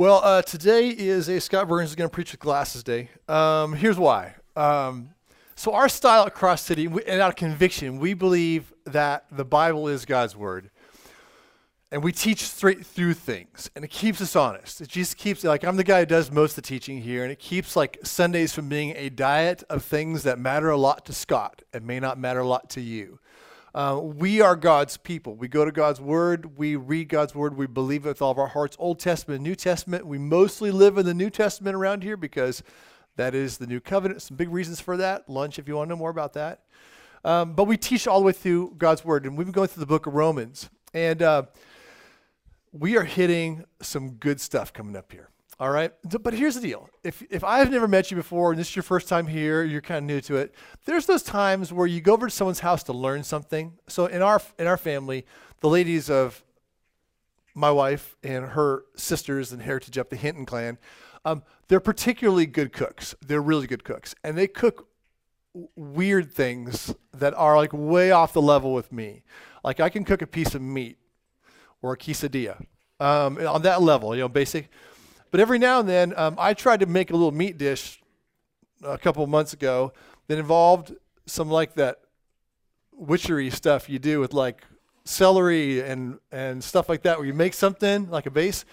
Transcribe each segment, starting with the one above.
Well, uh, today is a Scott Burns is going to preach with glasses day. Um, here's why. Um, so our style at Cross City, we, and out of conviction, we believe that the Bible is God's word, and we teach straight through things, and it keeps us honest. It just keeps like I'm the guy who does most of the teaching here, and it keeps like Sundays from being a diet of things that matter a lot to Scott and may not matter a lot to you. Uh, we are God's people. We go to God's Word. We read God's Word. We believe it with all of our hearts. Old Testament, New Testament. We mostly live in the New Testament around here because that is the New Covenant. Some big reasons for that. Lunch, if you want to know more about that. Um, but we teach all the way through God's Word, and we've been going through the book of Romans. And uh, we are hitting some good stuff coming up here. All right. But here's the deal. If, if I've never met you before and this is your first time here, you're kind of new to it, there's those times where you go over to someone's house to learn something. So in our, in our family, the ladies of my wife and her sisters and heritage up the Hinton clan, um, they're particularly good cooks. They're really good cooks. And they cook weird things that are like way off the level with me. Like I can cook a piece of meat or a quesadilla um, on that level, you know, basic. But every now and then, um, I tried to make a little meat dish a couple months ago that involved some like that witchery stuff you do with like celery and and stuff like that, where you make something like a base,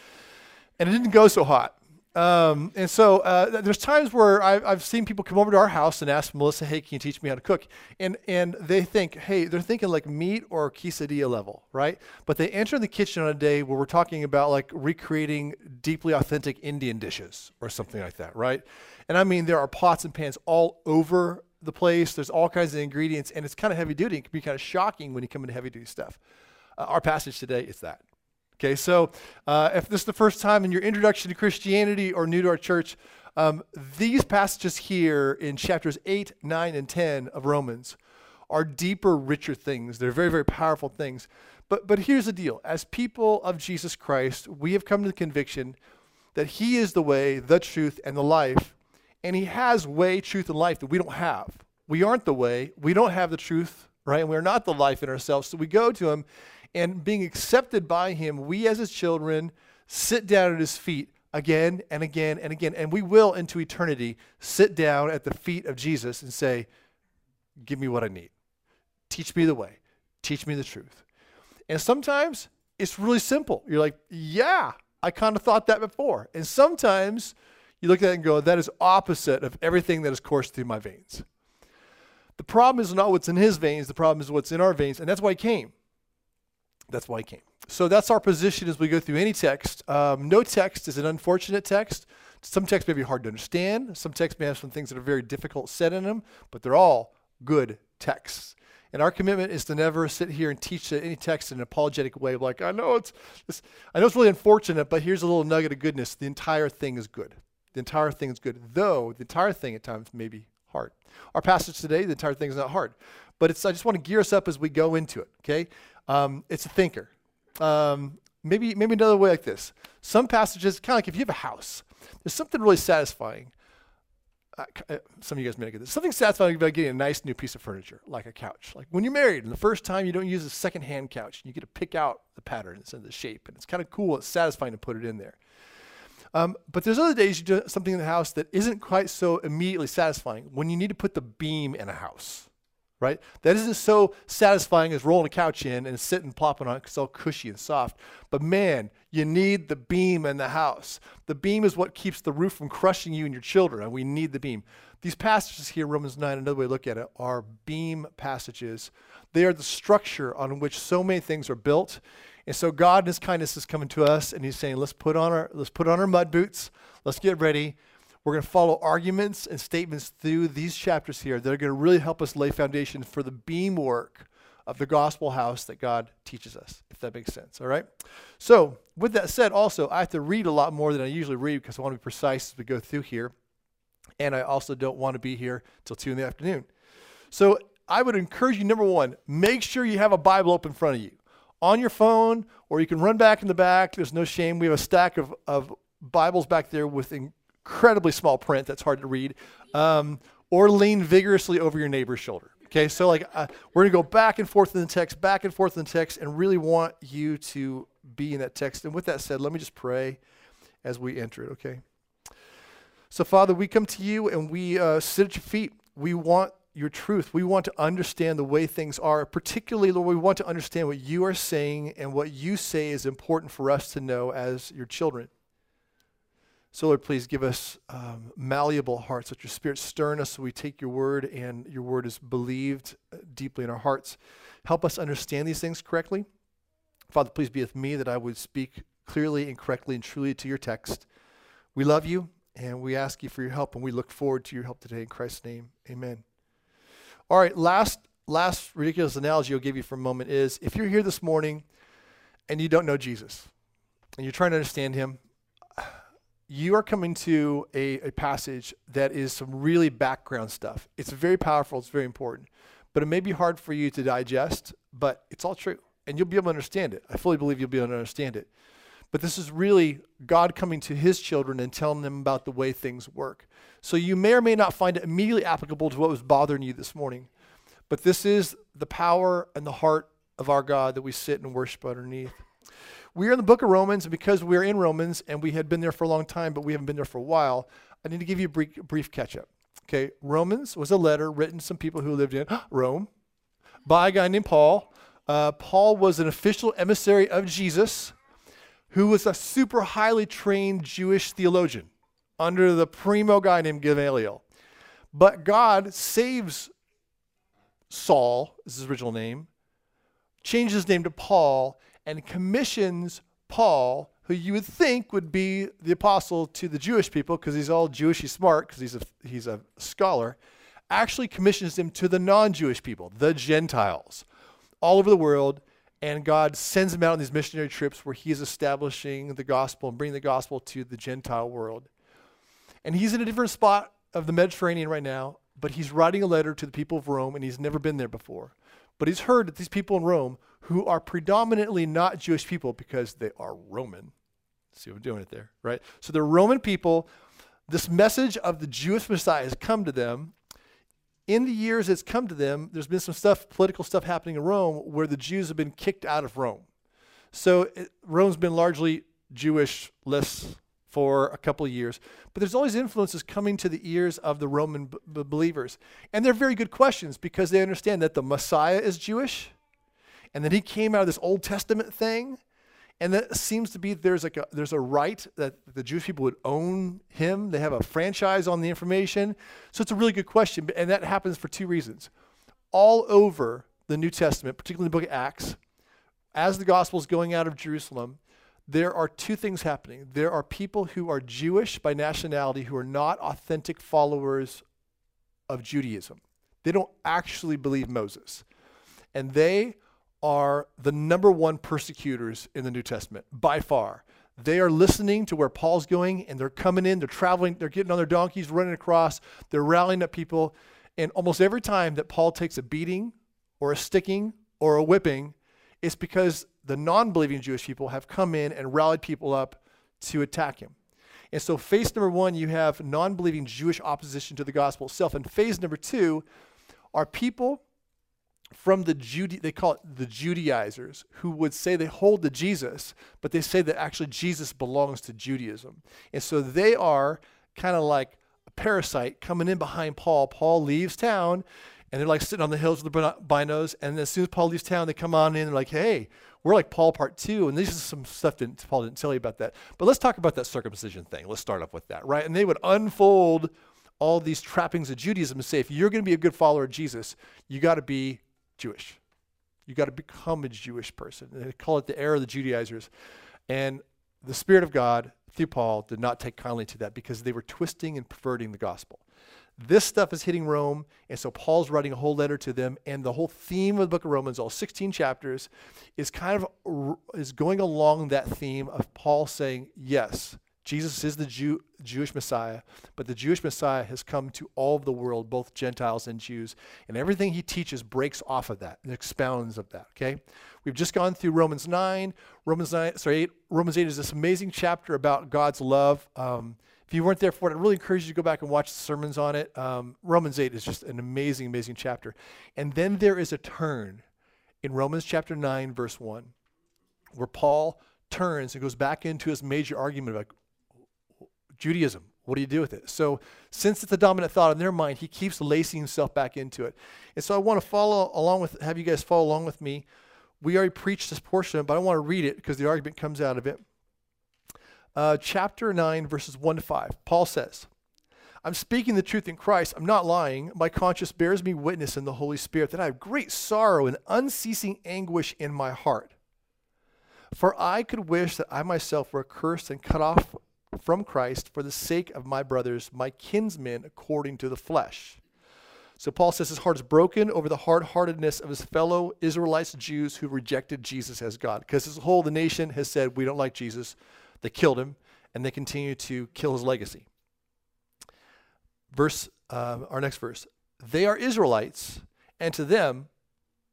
and it didn't go so hot. Um, and so uh, there's times where I've, I've, seen people come over to our house and ask Melissa, "Hey, can you teach me how to cook?" And and they think, "Hey, they're thinking like meat or quesadilla level, right?" But they enter the kitchen on a day where we're talking about like recreating deeply authentic Indian dishes or something like that, right? And I mean, there are pots and pans all over the place. There's all kinds of ingredients, and it's kind of heavy duty. It can be kind of shocking when you come into heavy duty stuff. Uh, our passage today is that. Okay, so uh, if this is the first time in your introduction to Christianity or new to our church, um, these passages here in chapters 8, 9, and 10 of Romans are deeper, richer things. They're very, very powerful things. But, but here's the deal as people of Jesus Christ, we have come to the conviction that He is the way, the truth, and the life. And He has way, truth, and life that we don't have. We aren't the way, we don't have the truth, right? And we're not the life in ourselves. So we go to Him and being accepted by him, we as his children sit down at his feet again and again and again. And we will, into eternity, sit down at the feet of Jesus and say, Give me what I need. Teach me the way. Teach me the truth. And sometimes it's really simple. You're like, Yeah, I kind of thought that before. And sometimes you look at it and go, That is opposite of everything that has coursed through my veins. The problem is not what's in his veins, the problem is what's in our veins. And that's why he came. That's why he came. So that's our position as we go through any text. Um, no text is an unfortunate text. Some texts may be hard to understand. Some texts may have some things that are very difficult said in them, but they're all good texts. And our commitment is to never sit here and teach any text in an apologetic way, like I know it's, it's I know it's really unfortunate, but here's a little nugget of goodness. The entire thing is good. The entire thing is good, though the entire thing at times may be hard. Our passage today, the entire thing is not hard, but it's I just want to gear us up as we go into it. Okay, um, it's a thinker. Um, maybe, maybe another way like this. Some passages, kind of like if you have a house, there's something really satisfying. Uh, uh, some of you guys may get this. Something satisfying about getting a nice new piece of furniture, like a couch. Like when you're married, and the first time you don't use a second-hand couch, you get to pick out the patterns and the shape, and it's kind of cool. It's satisfying to put it in there. Um, but there's other days you do something in the house that isn't quite so immediately satisfying. When you need to put the beam in a house, right? That isn't so satisfying as rolling a couch in and sitting plopping on it because it's all cushy and soft. But man, you need the beam in the house. The beam is what keeps the roof from crushing you and your children, and we need the beam. These passages here, Romans 9, another way to look at it, are beam passages. They are the structure on which so many things are built. And so God in his kindness is coming to us and he's saying, let's put on our let's put on our mud boots. Let's get ready. We're going to follow arguments and statements through these chapters here that are going to really help us lay foundation for the beam work of the gospel house that God teaches us, if that makes sense. All right? So, with that said, also, I have to read a lot more than I usually read because I want to be precise as we go through here. And I also don't want to be here till 2 in the afternoon. So, I would encourage you, number one, make sure you have a Bible open in front of you on your phone, or you can run back in the back. There's no shame. We have a stack of, of Bibles back there with incredibly small print that's hard to read, um, or lean vigorously over your neighbor's shoulder. Okay, so like uh, we're gonna go back and forth in the text, back and forth in the text, and really want you to be in that text. And with that said, let me just pray, as we enter it, okay? So, Father, we come to you and we uh, sit at your feet. We want your truth. We want to understand the way things are. Particularly, Lord, we want to understand what you are saying and what you say is important for us to know as your children. So, Lord, please give us um, malleable hearts. Let your spirit stir in us so we take your word and your word is believed uh, deeply in our hearts. Help us understand these things correctly. Father, please be with me that I would speak clearly and correctly and truly to your text. We love you. And we ask you for your help, and we look forward to your help today in Christ's name. Amen. All right, last last ridiculous analogy I'll give you for a moment is if you're here this morning and you don't know Jesus and you're trying to understand him, you are coming to a, a passage that is some really background stuff. It's very powerful, it's very important, but it may be hard for you to digest, but it's all true. And you'll be able to understand it. I fully believe you'll be able to understand it. But this is really God coming to his children and telling them about the way things work. So you may or may not find it immediately applicable to what was bothering you this morning. But this is the power and the heart of our God that we sit and worship underneath. We are in the book of Romans, and because we're in Romans and we had been there for a long time, but we haven't been there for a while, I need to give you a brief, brief catch up. Okay, Romans was a letter written to some people who lived in Rome by a guy named Paul. Uh, Paul was an official emissary of Jesus who was a super highly trained Jewish theologian under the primo guy named Gamaliel. But God saves Saul, is his original name, changes his name to Paul, and commissions Paul, who you would think would be the apostle to the Jewish people because he's all Jewish, he's smart because he's a, he's a scholar, actually commissions him to the non Jewish people, the Gentiles, all over the world and God sends him out on these missionary trips where he's establishing the gospel and bringing the gospel to the Gentile world. And he's in a different spot of the Mediterranean right now, but he's writing a letter to the people of Rome, and he's never been there before. But he's heard that these people in Rome, who are predominantly not Jewish people because they are Roman, see what I'm doing it there, right? So they're Roman people. This message of the Jewish Messiah has come to them, in the years it's come to them, there's been some stuff, political stuff happening in Rome where the Jews have been kicked out of Rome. So it, Rome's been largely Jewishless for a couple of years. But there's always influences coming to the ears of the Roman b- believers. And they're very good questions because they understand that the Messiah is Jewish and that he came out of this Old Testament thing and that seems to be there's like a there's a right that the Jewish people would own him. They have a franchise on the information. So it's a really good question, and that happens for two reasons. All over the New Testament, particularly the book of Acts, as the gospel is going out of Jerusalem, there are two things happening. There are people who are Jewish by nationality who are not authentic followers of Judaism. They don't actually believe Moses. And they are the number one persecutors in the New Testament by far. They are listening to where Paul's going and they're coming in, they're traveling, they're getting on their donkeys, running across, they're rallying up people. And almost every time that Paul takes a beating or a sticking or a whipping, it's because the non believing Jewish people have come in and rallied people up to attack him. And so, phase number one, you have non believing Jewish opposition to the gospel itself. And phase number two are people from the Jude, they call it the Judaizers, who would say they hold to Jesus, but they say that actually Jesus belongs to Judaism. And so they are kind of like a parasite coming in behind Paul. Paul leaves town, and they're like sitting on the hills with the binos. And as soon as Paul leaves town, they come on in and they're like, hey, we're like Paul part two. And this is some stuff that Paul didn't tell you about that. But let's talk about that circumcision thing. Let's start off with that, right? And they would unfold all these trappings of Judaism and say, if you're going to be a good follower of Jesus, you got to be Jewish. You got to become a Jewish person. They call it the era of the Judaizers. And the Spirit of God, through Paul, did not take kindly to that because they were twisting and perverting the gospel. This stuff is hitting Rome, and so Paul's writing a whole letter to them, and the whole theme of the book of Romans, all 16 chapters, is kind of is going along that theme of Paul saying, yes, Jesus is the Jew, Jewish Messiah, but the Jewish Messiah has come to all of the world, both Gentiles and Jews. And everything he teaches breaks off of that and expounds of that. Okay? We've just gone through Romans 9. Romans 9, sorry, 8. Romans 8 is this amazing chapter about God's love. Um, if you weren't there for it, I really encourage you to go back and watch the sermons on it. Um, Romans 8 is just an amazing, amazing chapter. And then there is a turn in Romans chapter 9, verse 1, where Paul turns and goes back into his major argument about Judaism. What do you do with it? So, since it's a dominant thought in their mind, he keeps lacing himself back into it. And so, I want to follow along with, have you guys follow along with me. We already preached this portion, but I want to read it because the argument comes out of it. Uh, chapter 9, verses 1 to 5. Paul says, I'm speaking the truth in Christ. I'm not lying. My conscience bears me witness in the Holy Spirit that I have great sorrow and unceasing anguish in my heart. For I could wish that I myself were accursed and cut off from Christ for the sake of my brothers, my kinsmen according to the flesh. So Paul says his heart is broken over the hard heartedness of his fellow Israelites, Jews who rejected Jesus as God. Because his whole the nation has said, We don't like Jesus. They killed him, and they continue to kill his legacy. Verse, uh, our next verse. They are Israelites, and to them,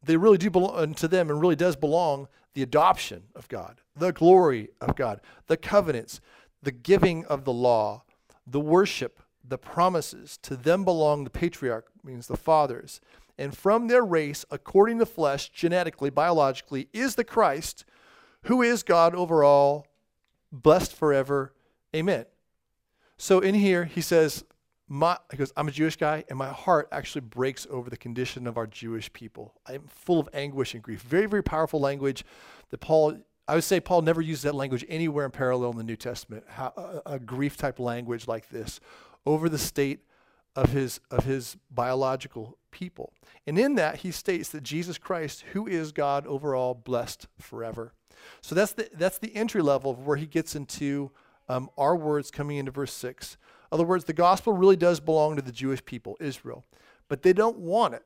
they really do belong to them and really does belong the adoption of God, the glory of God, the covenants, the giving of the law, the worship, the promises. To them belong the patriarch, means the fathers. And from their race, according to flesh, genetically, biologically, is the Christ, who is God over all, blessed forever. Amen. So in here, he says, my, he goes, I'm a Jewish guy, and my heart actually breaks over the condition of our Jewish people. I'm full of anguish and grief. Very, very powerful language that Paul I would say Paul never uses that language anywhere in parallel in the New Testament. How, a, a grief type language like this over the state of his of his biological people. And in that he states that Jesus Christ, who is God overall, blessed forever. So that's the that's the entry level of where he gets into um, our words coming into verse six. In other words, the gospel really does belong to the Jewish people, Israel, but they don't want it.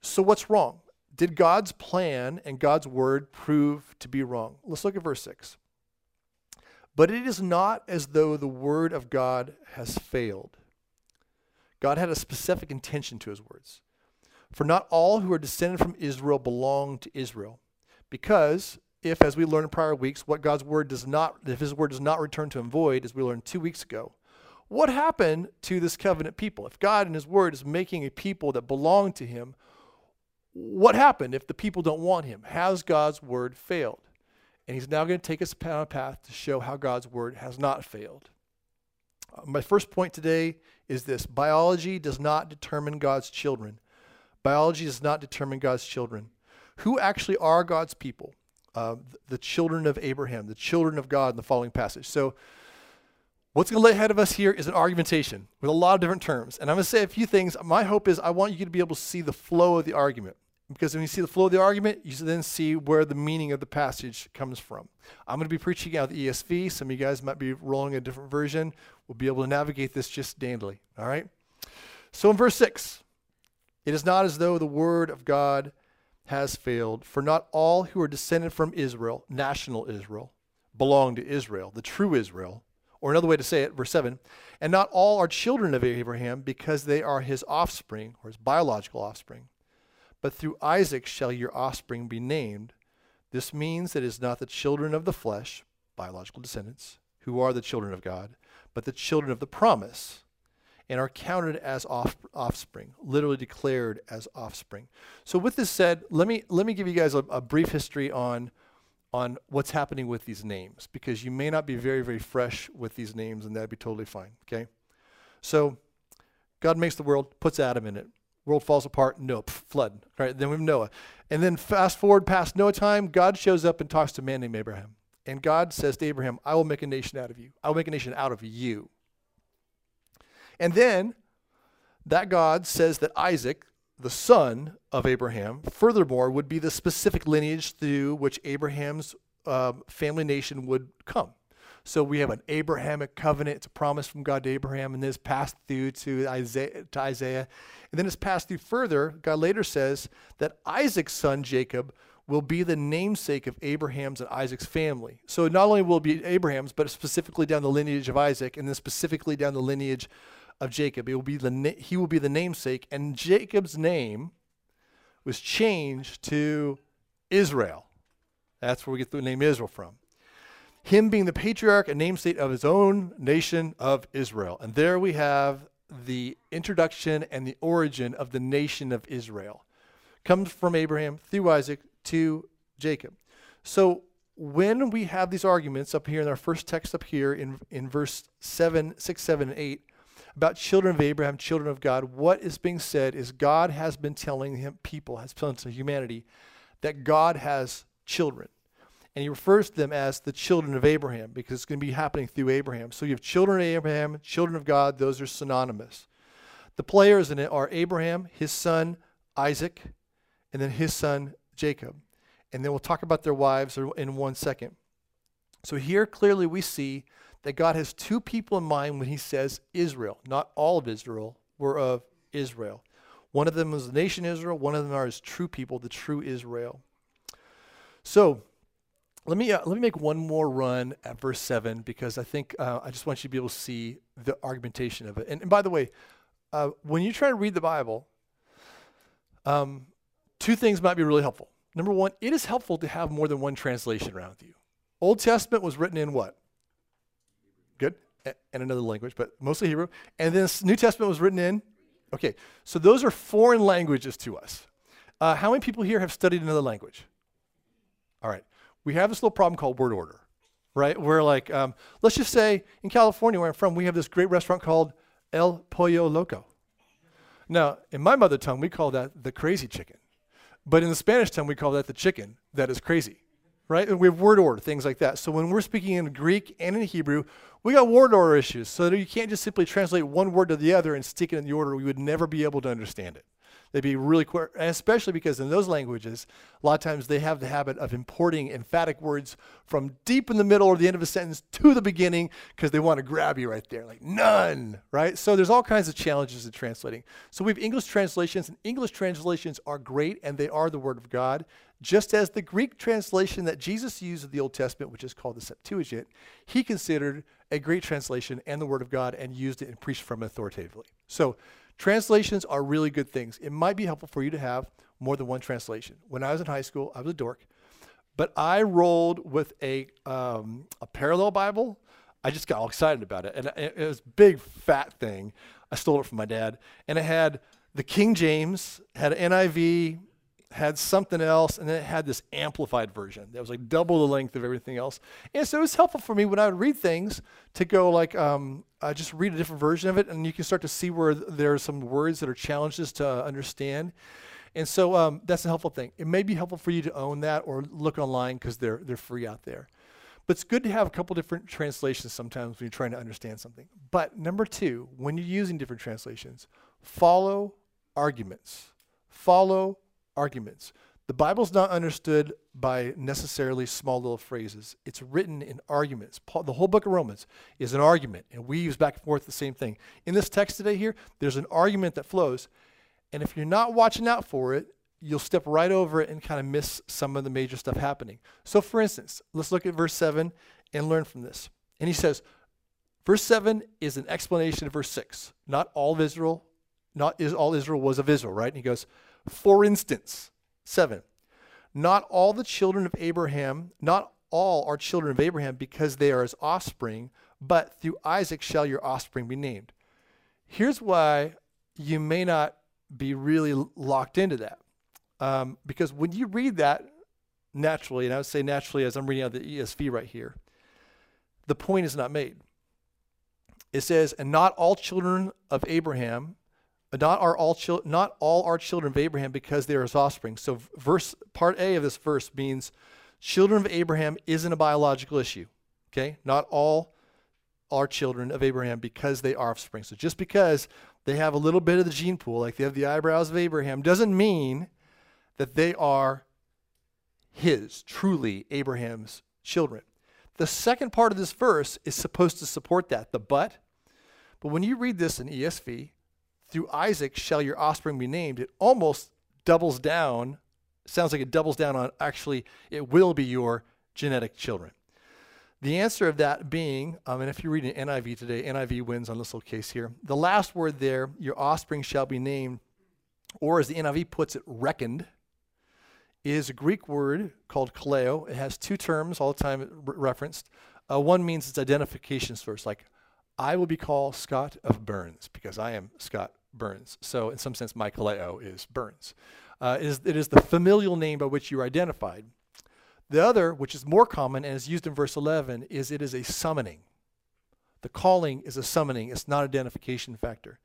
So what's wrong? did God's plan and God's word prove to be wrong? Let's look at verse 6. But it is not as though the word of God has failed. God had a specific intention to his words. For not all who are descended from Israel belong to Israel. Because if, as we learned in prior weeks, what God's word does not, if his word does not return to him void, as we learned two weeks ago, what happened to this covenant people? If God and his word is making a people that belong to him, what happened if the people don't want him? Has God's word failed? And he's now going to take us on a path to show how God's word has not failed. Uh, my first point today is this biology does not determine God's children. Biology does not determine God's children. Who actually are God's people? Uh, the children of Abraham, the children of God in the following passage. So, what's going to lay ahead of us here is an argumentation with a lot of different terms. And I'm going to say a few things. My hope is I want you to be able to see the flow of the argument. Because when you see the flow of the argument, you then see where the meaning of the passage comes from. I'm going to be preaching out the ESV. Some of you guys might be rolling a different version. We'll be able to navigate this just dandily. All right? So in verse 6, it is not as though the word of God has failed, for not all who are descended from Israel, national Israel, belong to Israel, the true Israel. Or another way to say it, verse 7, and not all are children of Abraham because they are his offspring, or his biological offspring. But through Isaac shall your offspring be named. This means that it is not the children of the flesh, biological descendants, who are the children of God, but the children of the promise, and are counted as off, offspring, literally declared as offspring. So, with this said, let me let me give you guys a, a brief history on on what's happening with these names, because you may not be very very fresh with these names, and that'd be totally fine. Okay, so God makes the world, puts Adam in it world falls apart. Nope, flood. Right? Then we have Noah. And then fast forward past Noah time, God shows up and talks to a man named Abraham. And God says to Abraham, I will make a nation out of you. I will make a nation out of you. And then that God says that Isaac, the son of Abraham, furthermore, would be the specific lineage through which Abraham's uh, family nation would come. So we have an Abrahamic covenant. It's a promise from God to Abraham, and then it's passed through to Isaiah, to Isaiah. And then it's passed through further. God later says that Isaac's son, Jacob, will be the namesake of Abraham's and Isaac's family. So not only will be Abraham's, but specifically down the lineage of Isaac, and then specifically down the lineage of Jacob. It will be the he will be the namesake, and Jacob's name was changed to Israel. That's where we get the name Israel from him being the patriarch and namesake of his own nation of Israel. And there we have the introduction and the origin of the nation of Israel. Comes from Abraham through Isaac to Jacob. So when we have these arguments up here in our first text up here in, in verse 7, 6, 7, and 8 about children of Abraham, children of God, what is being said is God has been telling him, people, has told to humanity that God has children. And he refers to them as the children of Abraham because it's going to be happening through Abraham. So you have children of Abraham, children of God, those are synonymous. The players in it are Abraham, his son Isaac, and then his son Jacob. And then we'll talk about their wives in one second. So here clearly we see that God has two people in mind when he says Israel. Not all of Israel were of Israel. One of them was the nation Israel, one of them are his true people, the true Israel. So let me uh, let me make one more run at verse seven because I think uh, I just want you to be able to see the argumentation of it. And, and by the way, uh, when you try to read the Bible, um, two things might be really helpful. Number one, it is helpful to have more than one translation around with you. Old Testament was written in what? Good, and another language, but mostly Hebrew. And then New Testament was written in. Okay, so those are foreign languages to us. Uh, how many people here have studied another language? All right we have this little problem called word order, right? Where like, um, let's just say in California where I'm from, we have this great restaurant called El Pollo Loco. Now, in my mother tongue, we call that the crazy chicken. But in the Spanish tongue, we call that the chicken that is crazy, right? And we have word order, things like that. So when we're speaking in Greek and in Hebrew, we got word order issues. So you can't just simply translate one word to the other and stick it in the order. We would never be able to understand it. They'd be really quick, especially because in those languages, a lot of times they have the habit of importing emphatic words from deep in the middle or the end of a sentence to the beginning because they want to grab you right there, like none, right? So there's all kinds of challenges in translating. So we have English translations, and English translations are great, and they are the Word of God. Just as the Greek translation that Jesus used of the Old Testament, which is called the Septuagint, he considered a great translation and the Word of God and used it and preached from it authoritatively. So Translations are really good things. It might be helpful for you to have more than one translation. When I was in high school, I was a dork, but I rolled with a, um, a parallel Bible. I just got all excited about it. And it, was a big, fat thing. I stole it from my dad. And it had the King James, had an NIV, had something else, and then it had this amplified version that was like double the length of everything else. And so it was helpful for me when I would read things to go like, um, uh, just read a different version of it, and you can start to see where there are some words that are challenges to understand. And so um, that's a helpful thing. It may be helpful for you to own that or look online because they're they're free out there. But it's good to have a couple different translations sometimes when you're trying to understand something. But number two, when you're using different translations, follow arguments. Follow arguments. The Bible's not understood by necessarily small little phrases. It's written in arguments. Paul, the whole book of Romans is an argument and we use back and forth the same thing. In this text today here, there's an argument that flows. And if you're not watching out for it, you'll step right over it and kind of miss some of the major stuff happening. So for instance, let's look at verse 7 and learn from this. And he says, verse 7 is an explanation of verse 6. Not all of Israel, not is all Israel was of Israel, right? And he goes, for instance, seven, not all the children of Abraham, not all are children of Abraham because they are his offspring, but through Isaac shall your offspring be named. Here's why you may not be really locked into that. Um, because when you read that naturally, and I would say naturally as I'm reading out the ESV right here, the point is not made. It says, and not all children of Abraham not are all chil- not all are children of Abraham because they are his offspring. So verse part A of this verse means children of Abraham isn't a biological issue. Okay? Not all are children of Abraham because they are offspring. So just because they have a little bit of the gene pool, like they have the eyebrows of Abraham, doesn't mean that they are his, truly Abraham's children. The second part of this verse is supposed to support that, the but. But when you read this in ESV, through Isaac shall your offspring be named, it almost doubles down, sounds like it doubles down on actually, it will be your genetic children. The answer of that being, um, and if you read an NIV today, NIV wins on this little case here. The last word there, your offspring shall be named, or as the NIV puts it, reckoned, is a Greek word called kaleo. It has two terms all the time referenced. Uh, one means it's identification source, like I will be called Scott of Burns because I am Scott Burns. So, in some sense, my kaleo is Burns. Uh, it, is, it is the familial name by which you are identified. The other, which is more common and is used in verse 11, is it is a summoning. The calling is a summoning, it's not identification factor.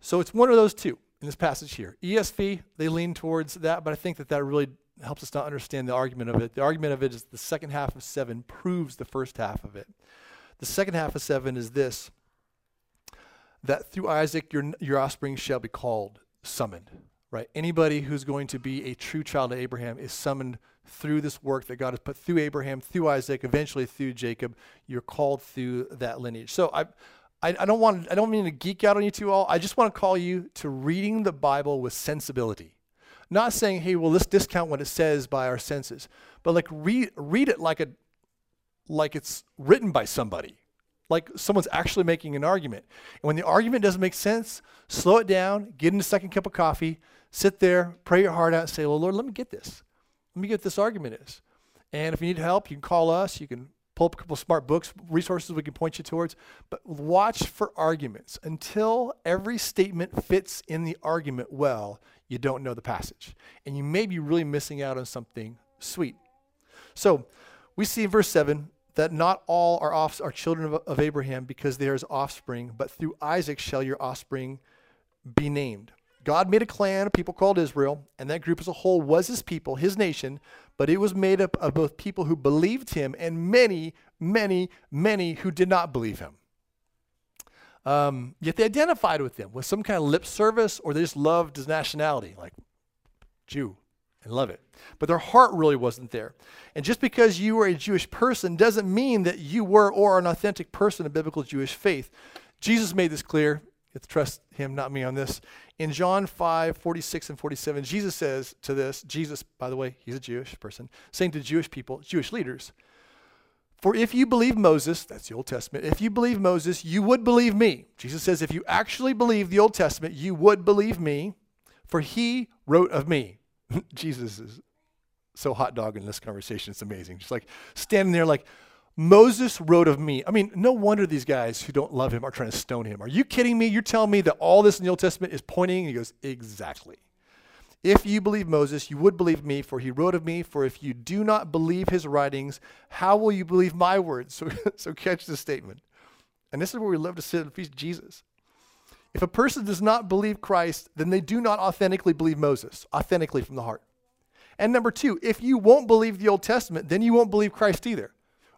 So it's one of those two in this passage here. ESV, they lean towards that, but I think that that really helps us to understand the argument of it. The argument of it is the second half of 7 proves the first half of it. The second half of 7 is this that through Isaac your, your offspring shall be called, summoned. Right? Anybody who's going to be a true child of Abraham is summoned through this work that God has put through Abraham, through Isaac, eventually through Jacob. You're called through that lineage. So I, I, I don't want I don't mean to geek out on you two all. I just want to call you to reading the Bible with sensibility. Not saying, hey, well, let's discount what it says by our senses, but like read read it like a like it's written by somebody like someone's actually making an argument. And when the argument doesn't make sense, slow it down, get in a second cup of coffee, sit there, pray your heart out, and say, Well, Lord, let me get this. Let me get what this argument is. And if you need help, you can call us. You can pull up a couple smart books, resources we can point you towards. But watch for arguments. Until every statement fits in the argument well, you don't know the passage. And you may be really missing out on something sweet. So we see in verse 7 that not all are, off, are children of, of Abraham because there is offspring, but through Isaac shall your offspring be named. God made a clan of people called Israel, and that group as a whole was his people, his nation, but it was made up of both people who believed him and many, many, many who did not believe him. Um, yet they identified with him with some kind of lip service, or they just loved his nationality, like Jew, and love it. But their heart really wasn't there. And just because you were a Jewish person doesn't mean that you were or are an authentic person of biblical Jewish faith. Jesus made this clear. To trust him, not me on this. In John 5, 46 and 47, Jesus says to this, Jesus, by the way, he's a Jewish person, saying to Jewish people, Jewish leaders, For if you believe Moses, that's the Old Testament, if you believe Moses, you would believe me. Jesus says, if you actually believe the Old Testament, you would believe me, for he wrote of me. Jesus is so hot dog in this conversation. It's amazing. Just like standing there, like, Moses wrote of me. I mean, no wonder these guys who don't love him are trying to stone him. Are you kidding me? You're telling me that all this in the Old Testament is pointing? he goes, Exactly. If you believe Moses, you would believe me, for he wrote of me. For if you do not believe his writings, how will you believe my words? So, so catch this statement. And this is where we love to sit and feast Jesus. If a person does not believe Christ, then they do not authentically believe Moses, authentically from the heart. And number two, if you won't believe the Old Testament, then you won't believe Christ either.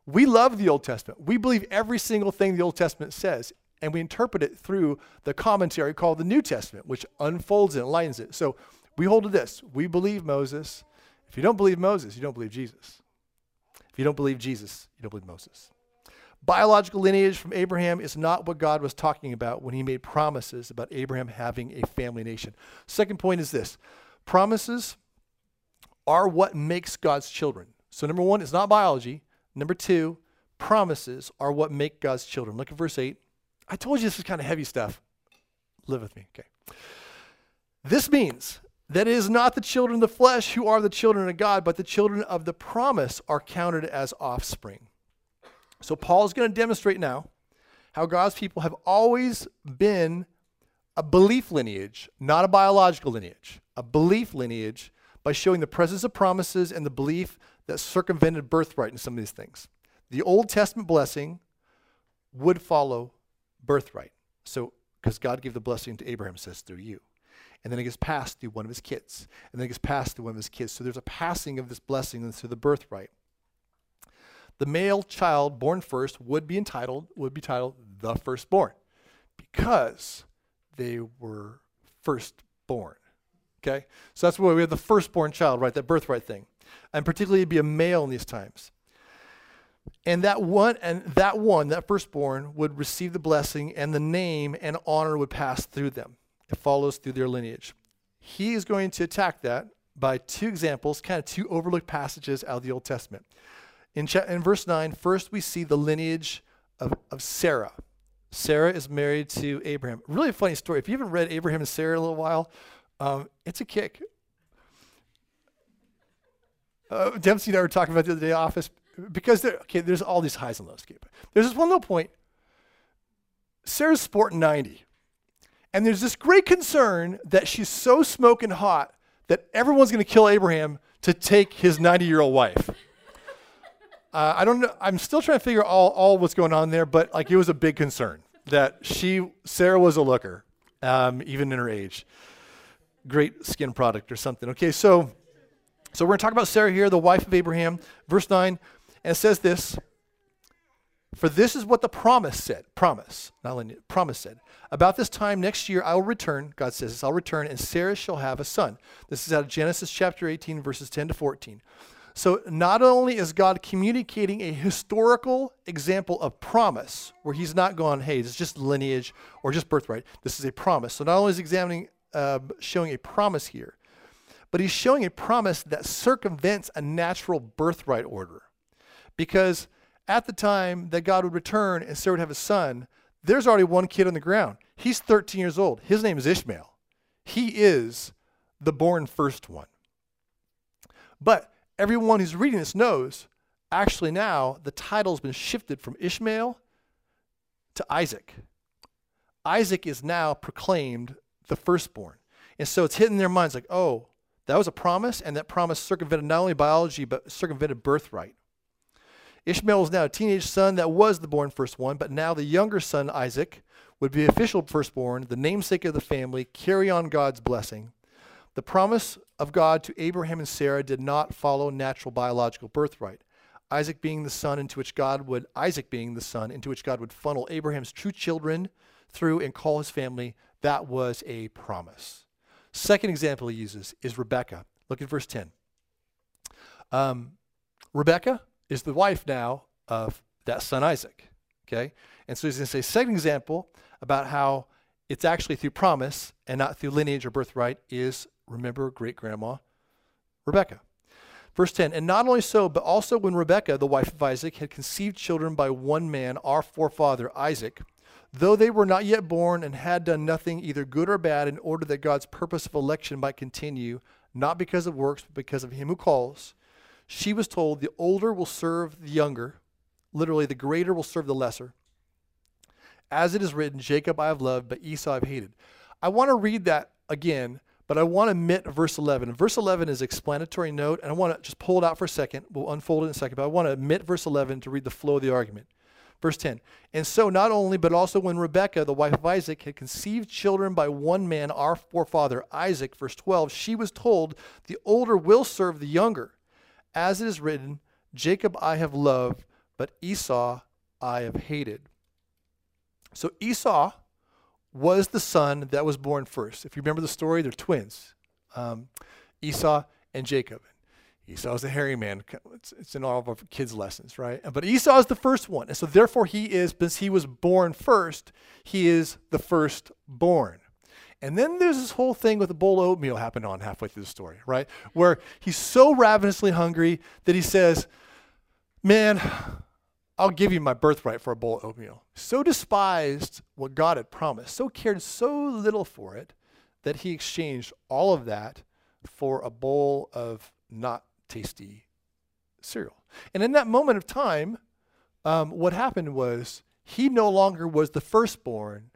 We love the Old Testament. We believe every single thing the Old Testament says, and we interpret it through the commentary called the New Testament, which unfolds and aligns it. So we hold to this. We believe Moses. If you don't believe Moses, you don't believe Jesus. If you don't believe Jesus, you don't believe Moses. Biological lineage from Abraham is not what God was talking about when he made promises about Abraham having a family nation. Second point is this promises are what makes God's children. So, number one, it's not biology. Number two, promises are what make God's children. Look at verse 8. I told you this is kind of heavy stuff. Live with me, okay. This means that it is not the children of the flesh who are the children of God, but the children of the promise are counted as offspring. So Paul's going to demonstrate now how God's people have always been a belief lineage, not a biological lineage, a belief lineage by showing the presence of promises and the belief that circumvented birthright in some of these things. The Old Testament blessing would follow birthright. So, because God gave the blessing to Abraham, says through you. And then it gets passed through one of his kids. And then it gets passed through one of his kids. So there's a passing of this blessing through the birthright the male child born first would be entitled, would be titled the firstborn because they were firstborn. Okay? So that's why we have the firstborn child, right? That birthright thing. And particularly be a male in these times. And that one and that one, that firstborn, would receive the blessing and the name and honor would pass through them. It follows through their lineage. He is going to attack that by two examples, kind of two overlooked passages out of the Old Testament. In, cha- in verse 9, first we see the lineage of, of Sarah. Sarah is married to Abraham. Really funny story. If you haven't read Abraham and Sarah in a little while, um, it's a kick. Uh, Dempsey and I were talking about the other day office because there, okay, there's all these highs and lows. There's this one little point. Sarah's sporting 90. And there's this great concern that she's so smoking hot that everyone's going to kill Abraham to take his 90 year old wife. Uh, I don't know. I'm still trying to figure all all what's going on there, but like it was a big concern that she Sarah was a looker, um, even in her age. Great skin product or something. Okay, so so we're going to talk about Sarah here, the wife of Abraham, verse nine, and it says this. For this is what the promise said. Promise, not only promise said. About this time next year I will return, God says this, I'll return, and Sarah shall have a son. This is out of Genesis chapter 18, verses 10 to 14. So not only is God communicating a historical example of promise, where he's not going, hey, it's just lineage or just birthright. This is a promise. So not only is examining, uh, showing a promise here, but he's showing a promise that circumvents a natural birthright order. Because at the time that God would return and Sarah would have a son, there's already one kid on the ground. He's 13 years old. His name is Ishmael. He is the born first one. But everyone who's reading this knows actually now the title's been shifted from Ishmael to Isaac. Isaac is now proclaimed the firstborn. And so it's hitting their minds like, oh, that was a promise, and that promise circumvented not only biology, but circumvented birthright. Ishmael was now a teenage son that was the born first one, but now the younger son, Isaac, would be official firstborn, the namesake of the family, carry on God's blessing. The promise of God to Abraham and Sarah did not follow natural biological birthright. Isaac being the son into which God would Isaac being the son into which God would funnel Abraham's true children through and call his family, that was a promise. Second example he uses is Rebecca. Look at verse 10. Um, Rebecca is the wife now of that son Isaac. Okay? And so he's going to say, second example about how it's actually through promise and not through lineage or birthright is remember great grandma Rebecca. Verse 10 And not only so, but also when Rebekah, the wife of Isaac, had conceived children by one man, our forefather Isaac, though they were not yet born and had done nothing either good or bad, in order that God's purpose of election might continue, not because of works, but because of him who calls, she was told, The older will serve the younger, literally, the greater will serve the lesser. As it is written, Jacob I have loved, but Esau I've hated. I want to read that again, but I want to omit verse 11. Verse 11 is explanatory note, and I want to just pull it out for a second. We'll unfold it in a second, but I want to omit verse 11 to read the flow of the argument. Verse 10 And so, not only, but also when Rebekah, the wife of Isaac, had conceived children by one man, our forefather Isaac, verse 12, she was told, The older will serve the younger. As it is written, Jacob I have loved, but Esau I have hated. So Esau was the son that was born first. If you remember the story, they're twins um, Esau and Jacob. Esau is the hairy man. It's, it's, in all of our kids' lessons, right? But Esau is the first one. And so therefore he is, because he was born first, he is the firstborn. And then there's this whole thing with a bowl of oatmeal happened on halfway through the story, right? Where he's so ravenously hungry that he says, Man, I'll give you my birthright for a bowl of oatmeal. So despised what God had promised, so cared so little for it, that he exchanged all of that for a bowl of not tasty cereal. And in that moment of time, um, what happened was he no longer was the firstborn,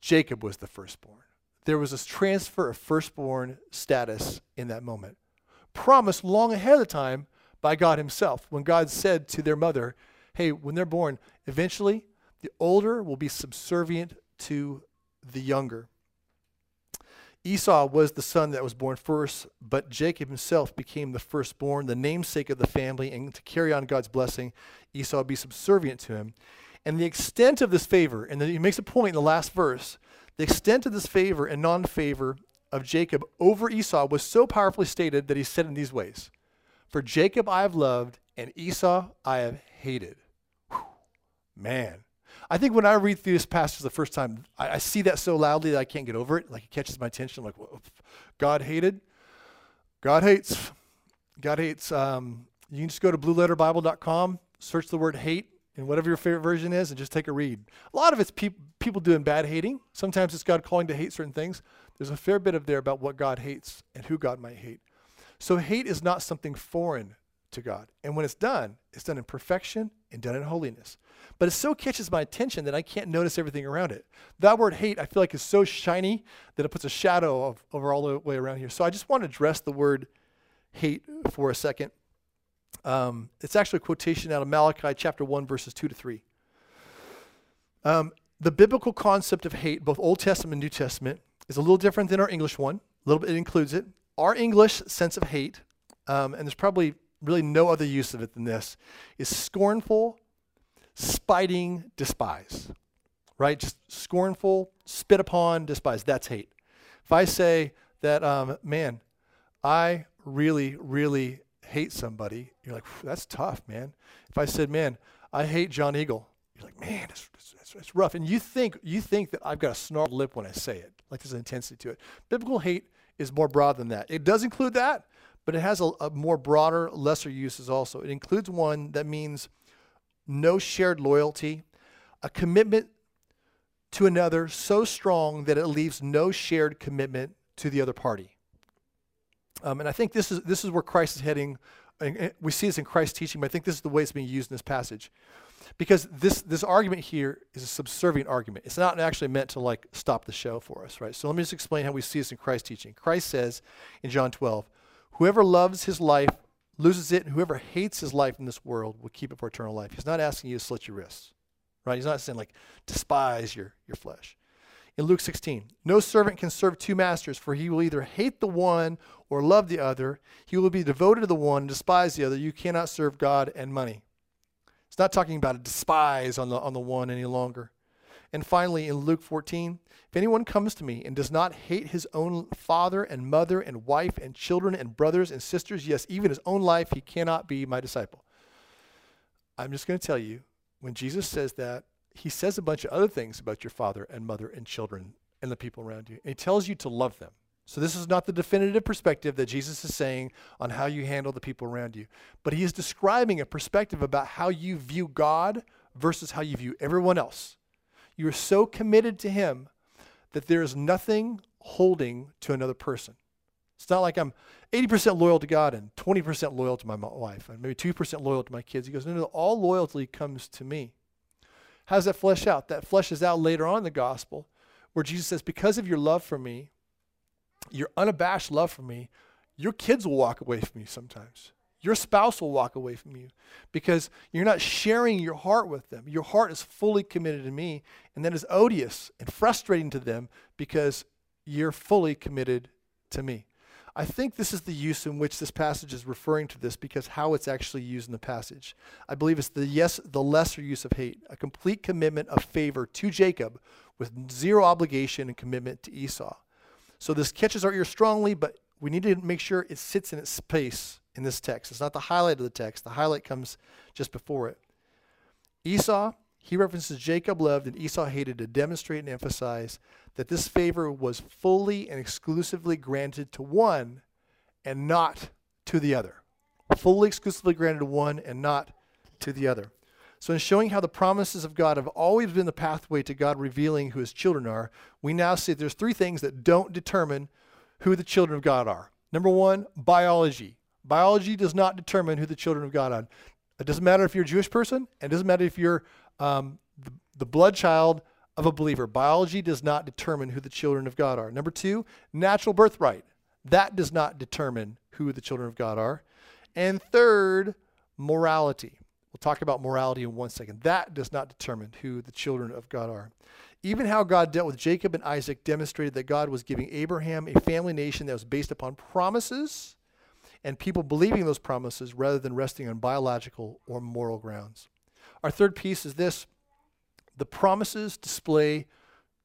Jacob was the firstborn. There was this transfer of firstborn status in that moment, promised long ahead of time by God Himself. When God said to their mother, Hey, when they're born, eventually the older will be subservient to the younger. Esau was the son that was born first, but Jacob himself became the firstborn, the namesake of the family, and to carry on God's blessing, Esau would be subservient to him. And the extent of this favor, and he makes a point in the last verse, the extent of this favor and non favor of Jacob over Esau was so powerfully stated that he said in these ways For Jacob I have loved, and Esau I have hated. Whew, man. I think when I read through this passage the first time, I, I, see that so loudly that I can't get over it. Like it catches my attention. I'm like, God hated. God hates. God hates. Um, you can just go to blueletterbible.com, search the word hate, in whatever your favorite version is and just take a read. A lot of it's pe- people doing bad hating. Sometimes it's God calling to hate certain things. There's a fair bit of there about what God hates and who God might hate. So hate is not something foreign to God. And when it's done, it's done in perfection and done in holiness. But it so catches my attention that I can't notice everything around it. That word hate, I feel like, is so shiny that it puts a shadow of, over all the way around here. So I just want to address the word hate for a second. Um, it's actually a quotation out of Malachi chapter 1, verses 2 to 3. Um, the biblical concept of hate, both Old Testament and New Testament, is a little different than our English one. A little bit, it includes it. Our English sense of hate, um, and there's probably really no other use of it than this, is scornful, spiting, despise. Right? Just scornful, spit upon, despise. That's hate. If I say that, um, man, I really, really hate somebody, you're like, that's tough, man. If I said, man, I hate John Eagle, you're like, man, it's, it's, it's, rough. And you think you think that I've got a snarled lip when I say it, like there's an intensity to it. Biblical hate is more broad than that. It does include that, but it has a, a more broader, lesser uses also. It includes one that means no shared loyalty, a commitment to another so strong that it leaves no shared commitment to the other party. Um, and I think this is this is where Christ is heading. And We see this in Christ's teaching, but I think this is the way it's being used in this passage because this this argument here is a subservient argument. It's not actually meant to like stop the show for us, right? So let me just explain how we see this in Christ's teaching. Christ says in John 12, "Whoever loves his life loses it, and whoever hates his life in this world will keep it for eternal life." He's not asking you to slit your wrists, right? He's not saying like despise your your flesh. In Luke 16, no servant can serve two masters, for he will either hate the one or love the other. He will be devoted to the one and despise the other. You cannot serve God and money. Not talking about a despise on the, on the one any longer. And finally, in Luke 14, if anyone comes to me and does not hate his own father and mother and wife and children and brothers and sisters, yes, even his own life, he cannot be my disciple. I'm just going to tell you, when Jesus says that, he says a bunch of other things about your father and mother and children and the people around you. And he tells you to love them. So, this is not the definitive perspective that Jesus is saying on how you handle the people around you, but he is describing a perspective about how you view God versus how you view everyone else. You are so committed to him that there is nothing holding to another person. It's not like I'm 80% loyal to God and 20% loyal to my wife, and maybe 2% loyal to my kids. He goes, No, no, all loyalty comes to me. How does that flesh out? That fleshes out later on in the gospel, where Jesus says, Because of your love for me, your unabashed love for me, your kids will walk away from you sometimes. Your spouse will walk away from you because you're not sharing your heart with them. Your heart is fully committed to me, and that is odious and frustrating to them because you're fully committed to me. I think this is the use in which this passage is referring to this because how it's actually used in the passage. I believe it's the yes, the lesser use of hate, a complete commitment of favor to Jacob with zero obligation and commitment to Esau. So this catches our ear strongly, but we need to make sure it sits in its space in this text. It's not the highlight of the text. The highlight comes just before it. Esau, he references Jacob loved and Esau hated to demonstrate and emphasize that this favor was fully and exclusively granted to one and not to the other. Fully exclusively granted to one and not to the other. So, in showing how the promises of God have always been the pathway to God revealing who his children are, we now see there's three things that don't determine who the children of God are. Number one, biology. Biology does not determine who the children of God are. It doesn't matter if you're a Jewish person, and it doesn't matter if you're um, the, the blood child of a believer. Biology does not determine who the children of God are. Number two, natural birthright. That does not determine who the children of God are. And third, morality. We'll talk about morality in one second. That does not determine who the children of God are. Even how God dealt with Jacob and Isaac demonstrated that God was giving Abraham a family nation that was based upon promises and people believing those promises rather than resting on biological or moral grounds. Our third piece is this the promises display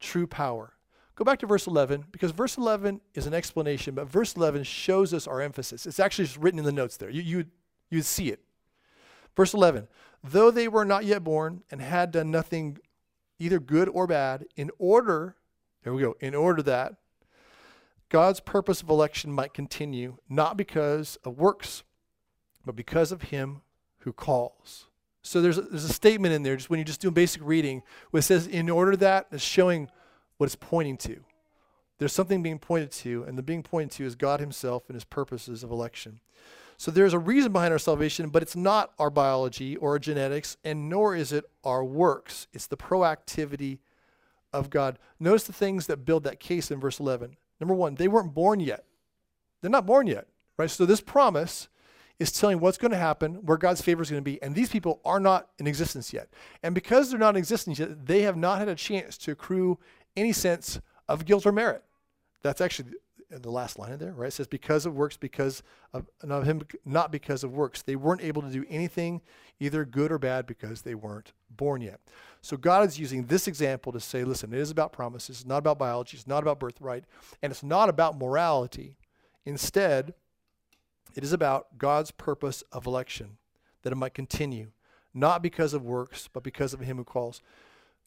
true power. Go back to verse 11 because verse 11 is an explanation, but verse 11 shows us our emphasis. It's actually just written in the notes there. You, you, you see it. Verse 11 Though they were not yet born and had done nothing either good or bad, in order, there we go, in order that God's purpose of election might continue, not because of works, but because of him who calls. So there's a, there's a statement in there, just when you're just doing basic reading, where it says, in order that, it's showing what it's pointing to. There's something being pointed to, and the being pointed to is God Himself and His purposes of election. So there's a reason behind our salvation, but it's not our biology or our genetics, and nor is it our works. It's the proactivity of God. Notice the things that build that case in verse 11. Number one, they weren't born yet. They're not born yet, right? So this promise is telling what's going to happen, where God's favor is going to be, and these people are not in existence yet. And because they're not in existence yet, they have not had a chance to accrue any sense of guilt or merit. That's actually the last line there, right? It says, because of works, because of, of him, not because of works. They weren't able to do anything, either good or bad, because they weren't born yet. So God is using this example to say, listen, it is about promises, it's not about biology, it's not about birthright, and it's not about morality. Instead, it is about God's purpose of election, that it might continue, not because of works, but because of him who calls.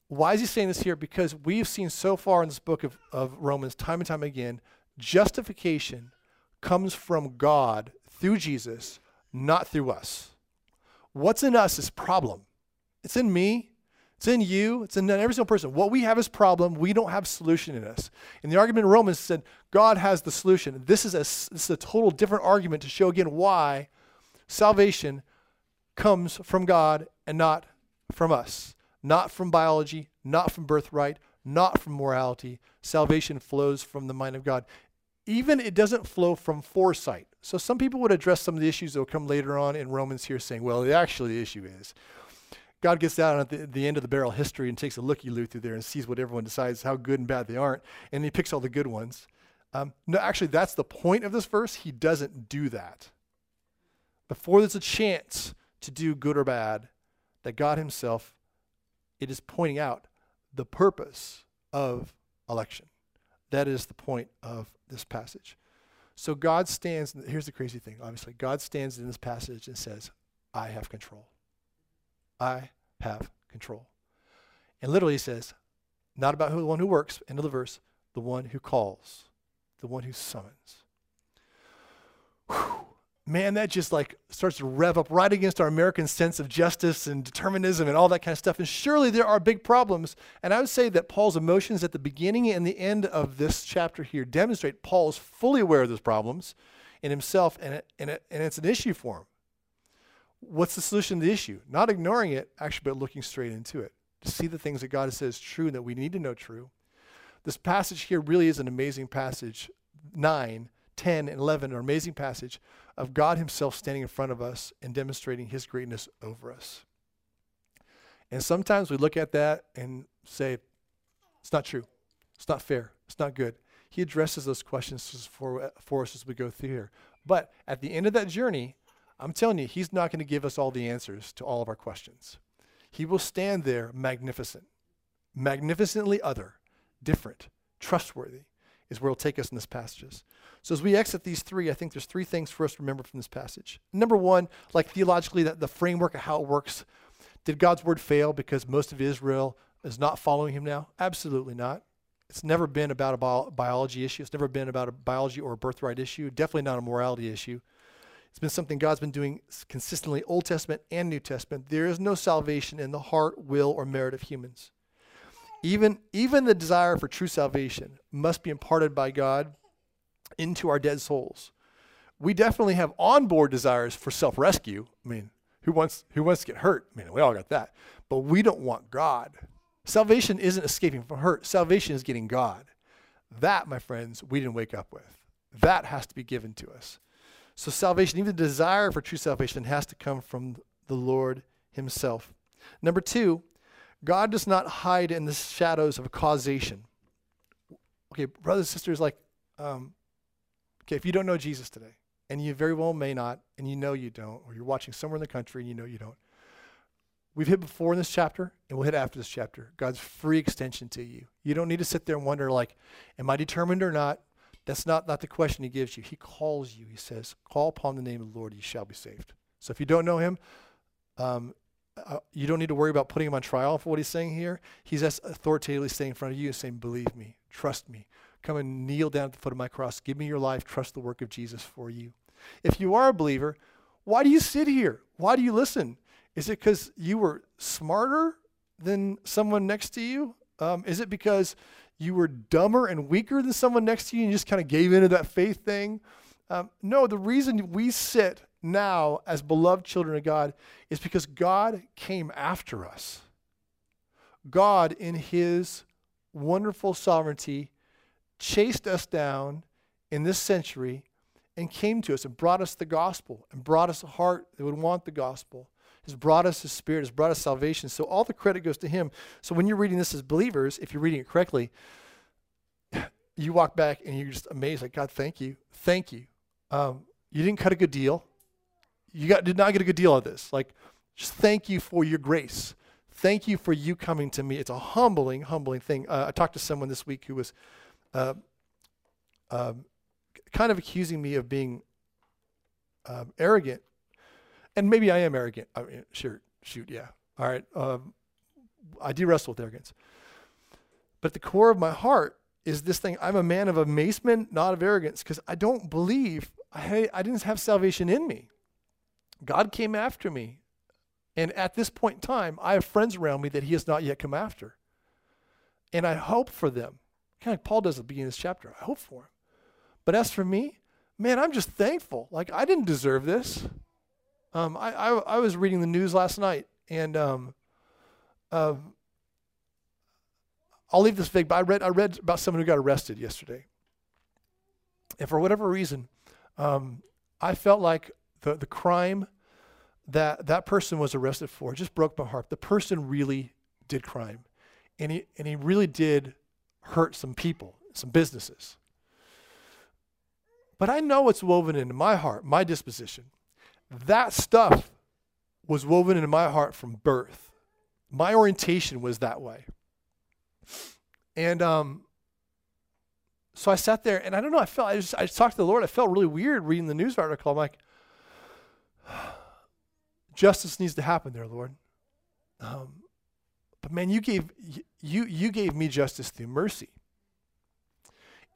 Why is he saying this here? Because we've seen so far in this book of, of Romans, time and time again, justification comes from God through Jesus, not through us. What's in us is problem. It's in me. It's in you. It's in every single person. What we have is problem. We don't have solution in us. And the argument in Romans said God has the solution. This is a this is a total different argument to show again why salvation comes from God and not from us, not from biology, not from birthright, not from morality. Salvation flows from the mind of God. Even it doesn't flow from foresight. So some people would address some of the issues that will come later on in Romans here, saying, well, the, actually the issue is God gets down at the, the end of the barrel history and takes a looky loo through there and sees what everyone decides how good and bad they aren't, and he picks all the good ones. Um, no, actually, that's the point of this verse. He doesn't do that. Before there's a chance to do good or bad, that God Himself, it is pointing out the purpose of election. That is the point of this passage. So God stands, here's the crazy thing, obviously. God stands in this passage and says, I have control. I have control. And literally he says, not about who, the one who works, end of the verse, the one who calls, the one who summons. Whew. Man, that just like starts to rev up right against our American sense of justice and determinism and all that kind of stuff. And surely there are big problems. And I would say that Paul's emotions at the beginning and the end of this chapter here demonstrate Paul is fully aware of those problems in himself, and, it, and, it, and it's an issue for him. What's the solution to the issue? Not ignoring it, actually, but looking straight into it to see the things that God says true and that we need to know true. This passage here really is an amazing passage. 9, 10, and 11 are amazing passage of God Himself standing in front of us and demonstrating His greatness over us. And sometimes we look at that and say, it's not true. It's not fair. It's not good. He addresses those questions for, for us as we go through here. But at the end of that journey, I'm telling you, he's not going to give us all the answers to all of our questions. He will stand there magnificent, magnificently other, different, trustworthy, is where he'll take us in this passages. So as we exit these three, I think there's three things for us to remember from this passage. Number one, like theologically, that the framework of how it works. Did God's word fail because most of Israel is not following him now? Absolutely not. It's never been about a bio- biology issue. It's never been about a biology or a birthright issue. Definitely not a morality issue. It's been something God's been doing consistently, Old Testament and New Testament. There is no salvation in the heart, will, or merit of humans. Even, even the desire for true salvation must be imparted by God into our dead souls. We definitely have onboard desires for self rescue. I mean, who wants, who wants to get hurt? I mean, we all got that. But we don't want God. Salvation isn't escaping from hurt, salvation is getting God. That, my friends, we didn't wake up with. That has to be given to us. So, salvation, even the desire for true salvation, has to come from the Lord Himself. Number two, God does not hide in the shadows of causation. Okay, brothers and sisters, like, um, okay, if you don't know Jesus today, and you very well may not, and you know you don't, or you're watching somewhere in the country and you know you don't, we've hit before in this chapter, and we'll hit after this chapter. God's free extension to you. You don't need to sit there and wonder, like, am I determined or not? That's not, not the question he gives you. He calls you. He says, Call upon the name of the Lord, you shall be saved. So if you don't know him, um, uh, you don't need to worry about putting him on trial for what he's saying here. He's just authoritatively saying in front of you and saying, Believe me, trust me. Come and kneel down at the foot of my cross. Give me your life. Trust the work of Jesus for you. If you are a believer, why do you sit here? Why do you listen? Is it because you were smarter than someone next to you? Um, is it because you were dumber and weaker than someone next to you and you just kind of gave into that faith thing. Um, no, the reason we sit now as beloved children of God is because God came after us. God, in his wonderful sovereignty, chased us down in this century and came to us and brought us the gospel and brought us a heart that would want the gospel. Has brought us his spirit, has brought us salvation. So all the credit goes to him. So when you're reading this as believers, if you're reading it correctly, you walk back and you're just amazed, like, God, thank you. Thank you. Um, you didn't cut a good deal. You got, did not get a good deal of this. Like, just thank you for your grace. Thank you for you coming to me. It's a humbling, humbling thing. Uh, I talked to someone this week who was uh, um, kind of accusing me of being um, arrogant. And maybe I am arrogant. I mean, sure, shoot, yeah. All right. Um, I do wrestle with arrogance. But the core of my heart is this thing I'm a man of amazement, not of arrogance, because I don't believe I, I didn't have salvation in me. God came after me. And at this point in time, I have friends around me that he has not yet come after. And I hope for them. Kind of like Paul does at the beginning of this chapter. I hope for them. But as for me, man, I'm just thankful. Like, I didn't deserve this. Um, I, I, I, was reading the news last night, and um, uh, I'll leave this vague, but I read, I read about someone who got arrested yesterday. And for whatever reason, um, I felt like the, the crime that that person was arrested for just broke my heart. The person really did crime, and he and he really did hurt some people, some businesses. But I know it's woven into my heart, my disposition. That stuff was woven into my heart from birth. My orientation was that way. And um, so I sat there, and I don't know. I felt I just I just talked to the Lord. I felt really weird reading the news article. I'm like, Justice needs to happen there, Lord. Um, but man, you gave you you gave me justice through mercy.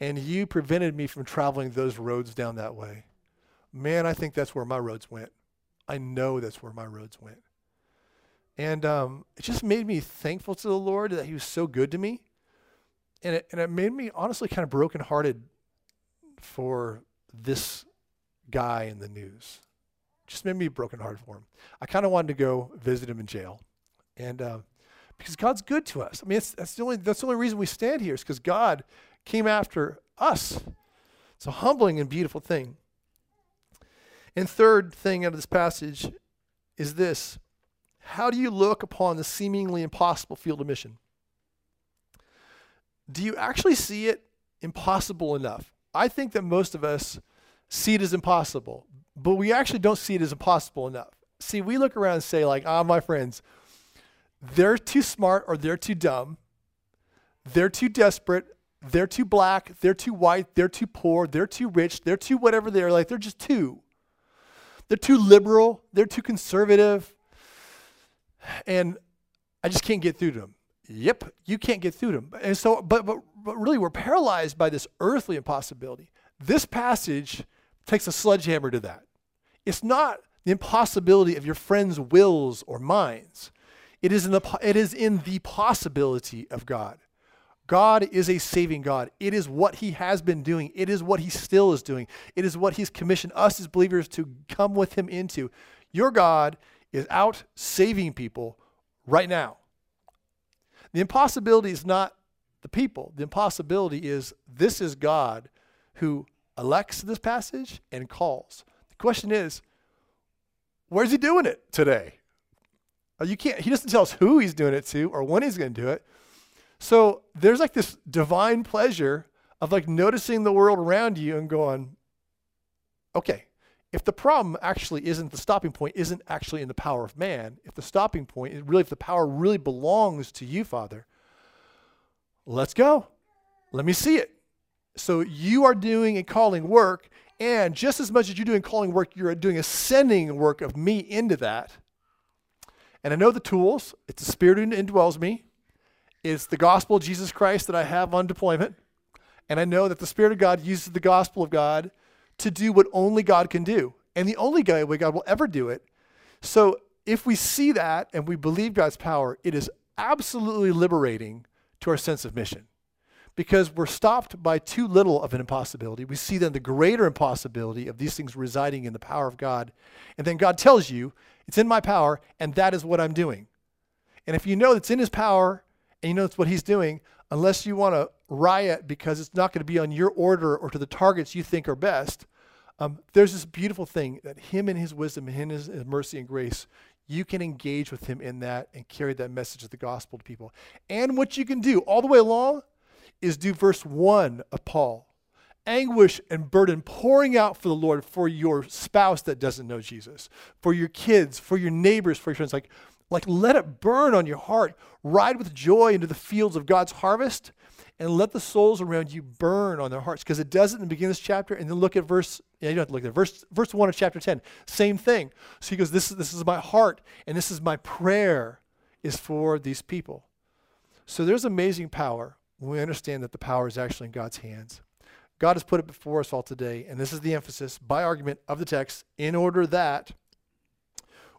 And you prevented me from traveling those roads down that way. Man, I think that's where my roads went. I know that's where my roads went. And um, it just made me thankful to the Lord that He was so good to me. And it, and it made me honestly kind of brokenhearted for this guy in the news just made me broken heart for him. I kind of wanted to go visit him in jail, and uh, because God's good to us. I mean, that's the only that's the only reason we stand here is because God came after us. It's a humbling and beautiful thing. And third thing out of this passage is this: How do you look upon the seemingly impossible field of mission? Do you actually see it impossible enough? I think that most of us see it as impossible, but we actually don't see it as impossible enough. See, we look around and say, like, ah, my friends, they're too smart or they're too dumb. They're too desperate. They're too black. They're too white. They're too poor. They're too rich. They're too whatever they're like. They're just too. They're too liberal. They're too conservative. And I just can't get through to them. Yep, you can't get through to them. And so, but, but, but really, we're paralyzed by this earthly impossibility. This passage takes a sledgehammer to that. It's not the impossibility of your friends' wills or minds. It is in the, it is in the possibility of God. God is a saving God. It is what he has been doing. It is what he still is doing. It is what he's commissioned us as believers to come with him into. Your God is out saving people right now. The impossibility is not the people. The impossibility is this is God who elects this passage and calls. The question is, where's he doing it today? Uh, you can't, he doesn't tell us who he's doing it to or when he's going to do it. So there's like this divine pleasure of like noticing the world around you and going, okay, if the problem actually isn't the stopping point, isn't actually in the power of man, if the stopping point really, if the power really belongs to you, Father, let's go. Let me see it. So you are doing and calling work, and just as much as you're doing calling work, you're doing a sending work of me into that. And I know the tools. It's the Spirit who indwells me. It's the gospel of Jesus Christ that I have on deployment. And I know that the Spirit of God uses the gospel of God to do what only God can do. And the only way God will ever do it. So if we see that and we believe God's power, it is absolutely liberating to our sense of mission because we're stopped by too little of an impossibility. We see then the greater impossibility of these things residing in the power of God. And then God tells you, it's in my power, and that is what I'm doing. And if you know it's in his power and you know it's what he's doing, unless you want to riot because it's not going to be on your order or to the targets you think are best, Um, there's this beautiful thing that Him and His wisdom, and His, his mercy and grace, you can engage with Him in that and carry that message of the gospel to people. And what you can do all the way along is do verse 1 of Paul anguish and burden pouring out for the Lord for your spouse that doesn't know Jesus, for your kids, for your neighbors, for your friends. Like, like let it burn on your heart. Ride with joy into the fields of God's harvest and let the souls around you burn on their hearts. Because it does it in the beginning of this chapter, and then look at verse, yeah, you don't have to look at verse, verse 1 of chapter 10. Same thing. So he goes, this, is, this is my heart, and this is my prayer is for these people. So there's amazing power when we understand that the power is actually in God's hands. God has put it before us all today, and this is the emphasis by argument of the text, in order that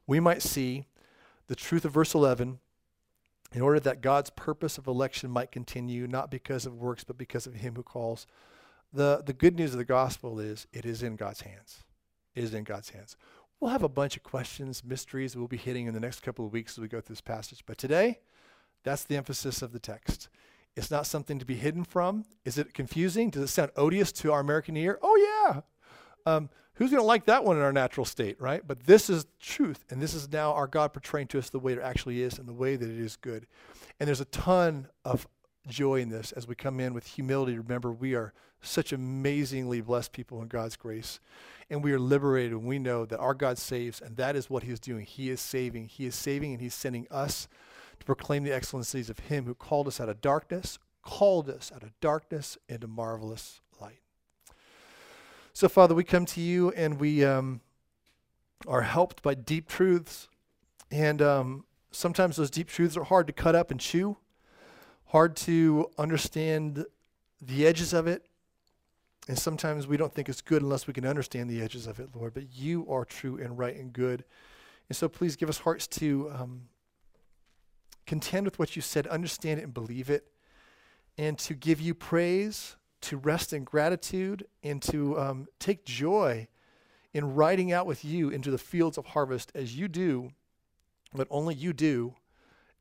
we might see the truth of verse 11, in order that God's purpose of election might continue, not because of works, but because of Him who calls. The, the good news of the gospel is it is in God's hands. It is in God's hands. We'll have a bunch of questions, mysteries we'll be hitting in the next couple of weeks as we go through this passage. But today, that's the emphasis of the text. It's not something to be hidden from. Is it confusing? Does it sound odious to our American ear? Oh, yeah. Um, who's going to like that one in our natural state, right? But this is truth, and this is now our God portraying to us the way it actually is and the way that it is good. And there's a ton of joy in this as we come in with humility. Remember, we are such amazingly blessed people in God's grace. And we are liberated when we know that our God saves, and that is what He is doing. He is saving. He is saving, and He's sending us to proclaim the excellencies of him who called us out of darkness, called us out of darkness into marvelous light. So, Father, we come to you and we um, are helped by deep truths. And um, sometimes those deep truths are hard to cut up and chew, hard to understand the edges of it. And sometimes we don't think it's good unless we can understand the edges of it, Lord. But you are true and right and good. And so please give us hearts to um, contend with what you said, understand it and believe it, and to give you praise, to rest in gratitude, and to um, take joy in riding out with you into the fields of harvest as you do what only you do,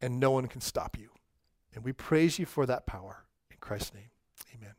and no one can stop you. And we praise you for that power. In Christ's name, amen.